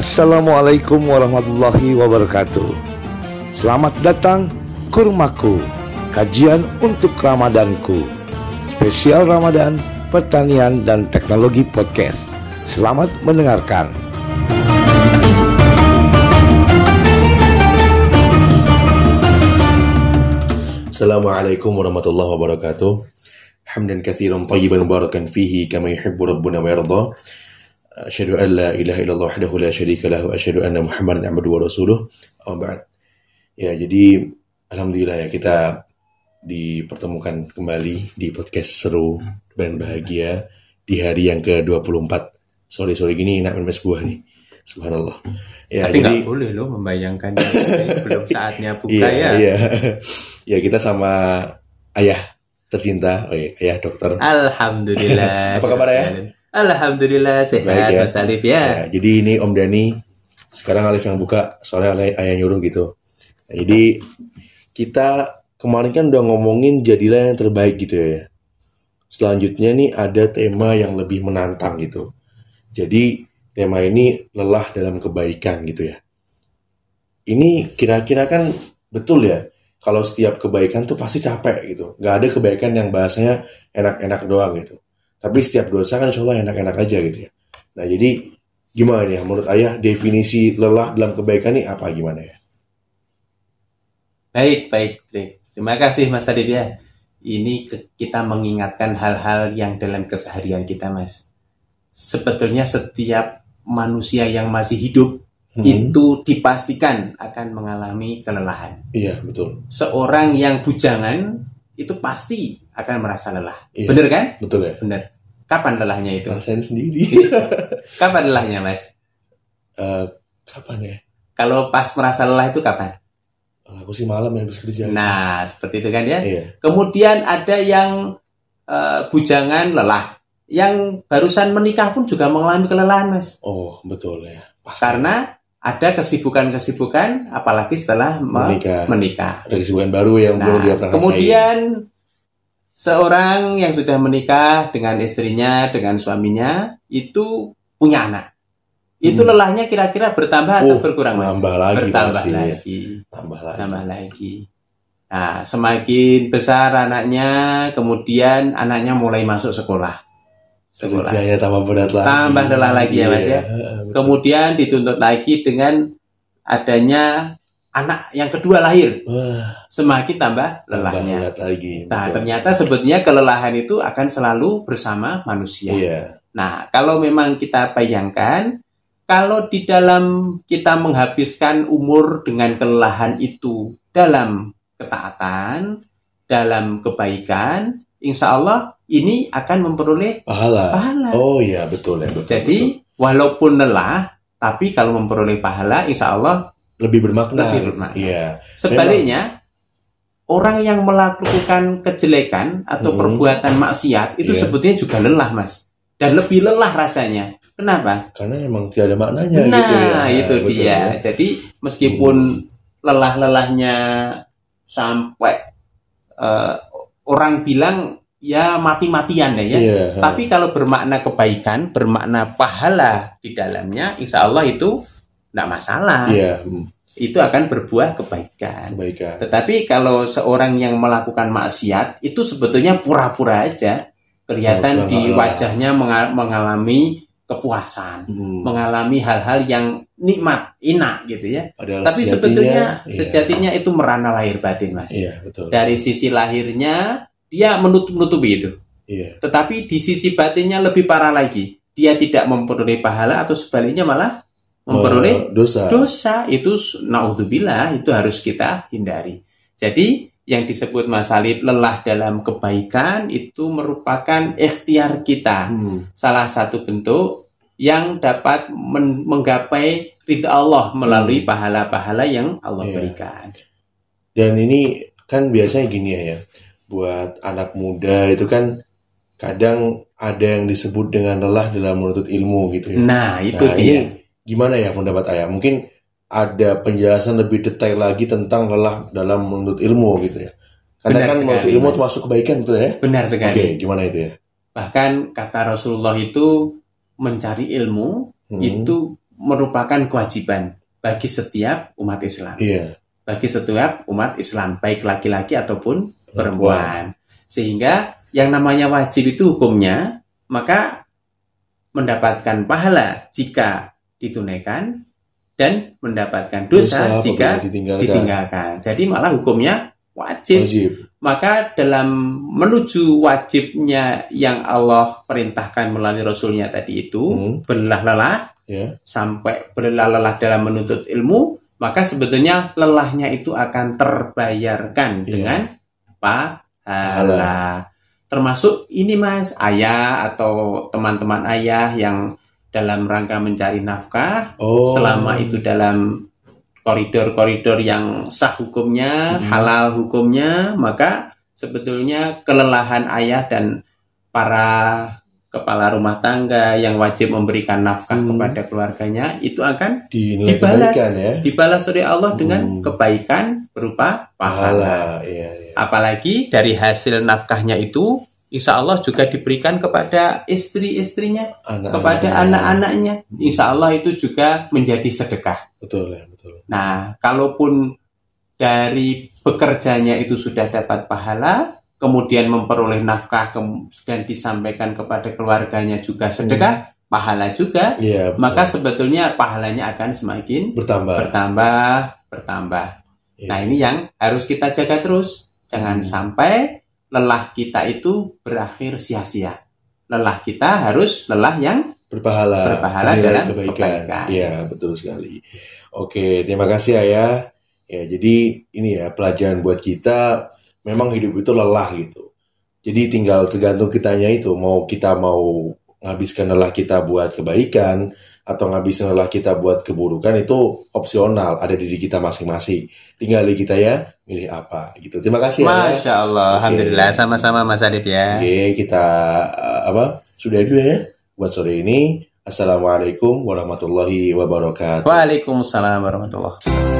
Assalamualaikum warahmatullahi wabarakatuh. Selamat datang Kurmaku, kajian untuk Ramadanku. Spesial Ramadan, pertanian dan teknologi podcast. Selamat mendengarkan. Assalamualaikum warahmatullahi wabarakatuh. Hamdan kathiran tayyiban mubarakan fihi kama yuhibbu rabbuna wa yarda. Asyhadu an la ilaha illallah wahdahu la syarika lahu wa asyhadu anna Muhammadan abduhu wa rasuluh. Ba'd. Ya, jadi alhamdulillah ya kita dipertemukan kembali di podcast seru dan bahagia di hari yang ke-24. Sore-sore gini nak minum es buah nih. Subhanallah. Ya, Tapi jadi nggak boleh loh membayangkan belum saatnya buka iya, ya. iya. ya kita sama ayah tercinta, oh iya, ayah dokter. Alhamdulillah. Apa kabar, ya? Alhamdulillah sehat Baik, ya. Mas Alif ya. Ya, jadi ini Om Dani sekarang Alif yang buka soalnya ayah, ayah nyuruh gitu. Nah, jadi kita kemarin kan udah ngomongin jadilah yang terbaik gitu ya. Selanjutnya nih ada tema yang lebih menantang gitu. Jadi tema ini lelah dalam kebaikan gitu ya. Ini kira-kira kan betul ya. Kalau setiap kebaikan tuh pasti capek gitu. Nggak ada kebaikan yang bahasanya enak-enak doang gitu. Tapi setiap dosa kan insya Allah enak-enak aja gitu ya. Nah jadi gimana nih menurut ayah definisi lelah dalam kebaikan ini apa gimana ya? Baik, baik. Terima kasih Mas Alif ya. Ini kita mengingatkan hal-hal yang dalam keseharian kita Mas. Sebetulnya setiap manusia yang masih hidup Hmm. itu dipastikan akan mengalami kelelahan. Iya betul, Seorang yang bujangan itu pasti akan merasa lelah. Iya. Bener kan? betul ya. Bener. Kapan lelahnya itu? Rasain sendiri. Kapan lelahnya, Mas? Eh, kapan ya? Kalau pas merasa lelah itu kapan? Aku sih malam yang habis kerja. Nah, seperti itu kan ya. Iya. Kemudian ada yang eh, bujangan lelah. Yang barusan menikah pun juga mengalami kelelahan, Mas. Oh betul ya. Pasti. Karena ada kesibukan-kesibukan apalagi setelah me- Menikah. menikah. ada kesibukan baru yang belum Nah, dia pernah kemudian seorang yang sudah menikah dengan istrinya, dengan suaminya, itu punya anak. Itu Hmm. lelahnya kira-kira bertambah atau Oh, berkurang, Mas? nambah lagi bertambah pasti, ya. lagi, rasain. tambah lagi. tambah lagi. Nah, semakin besar anaknya, kemudian anaknya mulai masuk sekolah. Sekolah. Kerjanya tambah berat lagi. Tambah lelah lagi ya, Mas, ya? Iya, betul. Kemudian dituntut lagi dengan adanya anak yang kedua lahir, Wah, semakin tambah tambah lelahnya. berat lagi. Nah, betul. ternyata sebetulnya kelelahan itu akan selalu bersama manusia. Iya. Nah, kalau memang kita bayangkan, kalau di dalam kita menghabiskan umur dengan kelelahan itu dalam ketaatan, dalam kebaikan, insya Allah ini akan memperoleh Pahala. pahala. Oh iya betul ya. Betul, Jadi, walaupun lelah, tapi kalau memperoleh pahala, insya Allah betul. Lebih bermakna. lebih bermakna. Iya. Sebaliknya, orang yang melakukan kejelekan atau Hmm. perbuatan maksiat itu Iya. sebetulnya juga lelah, Mas. Dan lebih lelah rasanya. Kenapa? Karena emang tidak ada maknanya nah, gitu ya. itu Betul dia. ya. Jadi, meskipun lelah-lelahnya sampai eh, orang bilang ya mati-matian ya. Iya. Tapi kalau bermakna kebaikan, bermakna pahala di dalamnya, insya Allah itu tidak masalah. Iya. hmm, Itu akan berbuah kebaikan. Kebaikan. Tetapi kalau seorang yang melakukan maksiat itu sebetulnya pura-pura aja, kelihatan Pura-pura di wajahnya menga- mengalami kepuasan, Hmm. mengalami hal-hal yang nikmat, enak gitu ya. Padahal Tapi sejatinya, sebetulnya iya. sejatinya itu merana lahir batin, Mas. Iya betul. Dari sisi lahirnya dia menutup-nutupi itu. Iya. Tetapi di sisi batinnya lebih parah lagi. Dia tidak memperoleh pahala atau sebaliknya malah memperoleh Eh, dosa. dosa. Itu naudzubillah itu harus kita hindari. Jadi yang disebut masalib lelah dalam kebaikan itu merupakan ikhtiar kita. Hmm. Salah satu bentuk yang dapat men- menggapai ridha Allah melalui pahala-pahala yang Allah Iya. berikan. Dan ini kan biasanya gini ya, ya. Buat anak muda itu kan kadang ada yang disebut dengan lelah dalam menuntut ilmu gitu ya. Nah, itu Nah, dia. ini gimana ya pendapat ayah? Mungkin ada penjelasan lebih detail lagi tentang lelah dalam menuntut ilmu gitu ya. Karena Benar kan sekali, menuntut ilmu Mas. termasuk kebaikan betul ya? Benar Oke, sekali. gimana itu ya? Bahkan kata Rasulullah itu mencari ilmu Hmm. itu merupakan kewajiban bagi setiap umat Islam. Iya. Bagi setiap umat Islam, baik laki-laki ataupun perempuan. Sehingga yang namanya wajib itu hukumnya, maka mendapatkan pahala jika ditunaikan dan mendapatkan dosa, Dosa jika ditinggalkan. ditinggalkan. Jadi malah hukumnya wajib. Wajib. Maka dalam menuju wajibnya yang Allah perintahkan melalui Rasulnya tadi itu, Hmm. berlelah-lelah Ya. sampai berlelah-lelah dalam menuntut ilmu, maka sebetulnya lelahnya itu akan terbayarkan Iya. dengan. Pahala. Termasuk ini mas, ayah atau teman-teman ayah yang dalam rangka mencari nafkah, Oh. selama itu dalam koridor-koridor yang sah hukumnya, Mhm. halal hukumnya, maka sebetulnya kelelahan ayah dan para kepala rumah tangga yang wajib memberikan nafkah Hmm. kepada keluarganya itu akan dinilai dibalas kebaikan ya. dibalas oleh Allah dengan Hmm. kebaikan berupa pahala. Pahala. Iya, iya. Apalagi dari hasil nafkahnya itu Insya Allah juga diberikan kepada istri-istrinya, Anak-anak. kepada anak-anaknya. Insya Allah itu juga menjadi sedekah. Betul ya, betul. Nah, kalaupun dari bekerjanya itu sudah dapat pahala, kemudian memperoleh nafkah dan disampaikan kepada keluarganya juga sedekah, pahala juga, betul. maka sebetulnya pahalanya akan semakin bertambah. bertambah, bertambah. Iya. Nah, ini yang harus kita jaga terus. Jangan Hmm. sampai lelah kita itu berakhir sia-sia. Lelah kita harus lelah yang berpahala, Berpahala dalam kebaikan. kebaikan. Iya, betul sekali. Oke, terima kasih Ayah. Ya, jadi ini ya pelajaran buat kita memang hidup itu lelah gitu. Jadi tinggal tergantung kitanya itu mau kita mau nghabiskan lelah kita buat kebaikan atau ngabisin lelah kita buat keburukan itu opsional, ada di diri kita masing-masing. Tinggal di kita ya milih apa gitu. Terima kasih Ayah. Masya Allah, Oke. Alhamdulillah sama-sama Mas Adit ya. Oke, kita uh, apa? Sudah dulu ya buat sore ini. Assalamualaikum warahmatullahi wabarakatuh. Waalaikumsalam warahmatullahi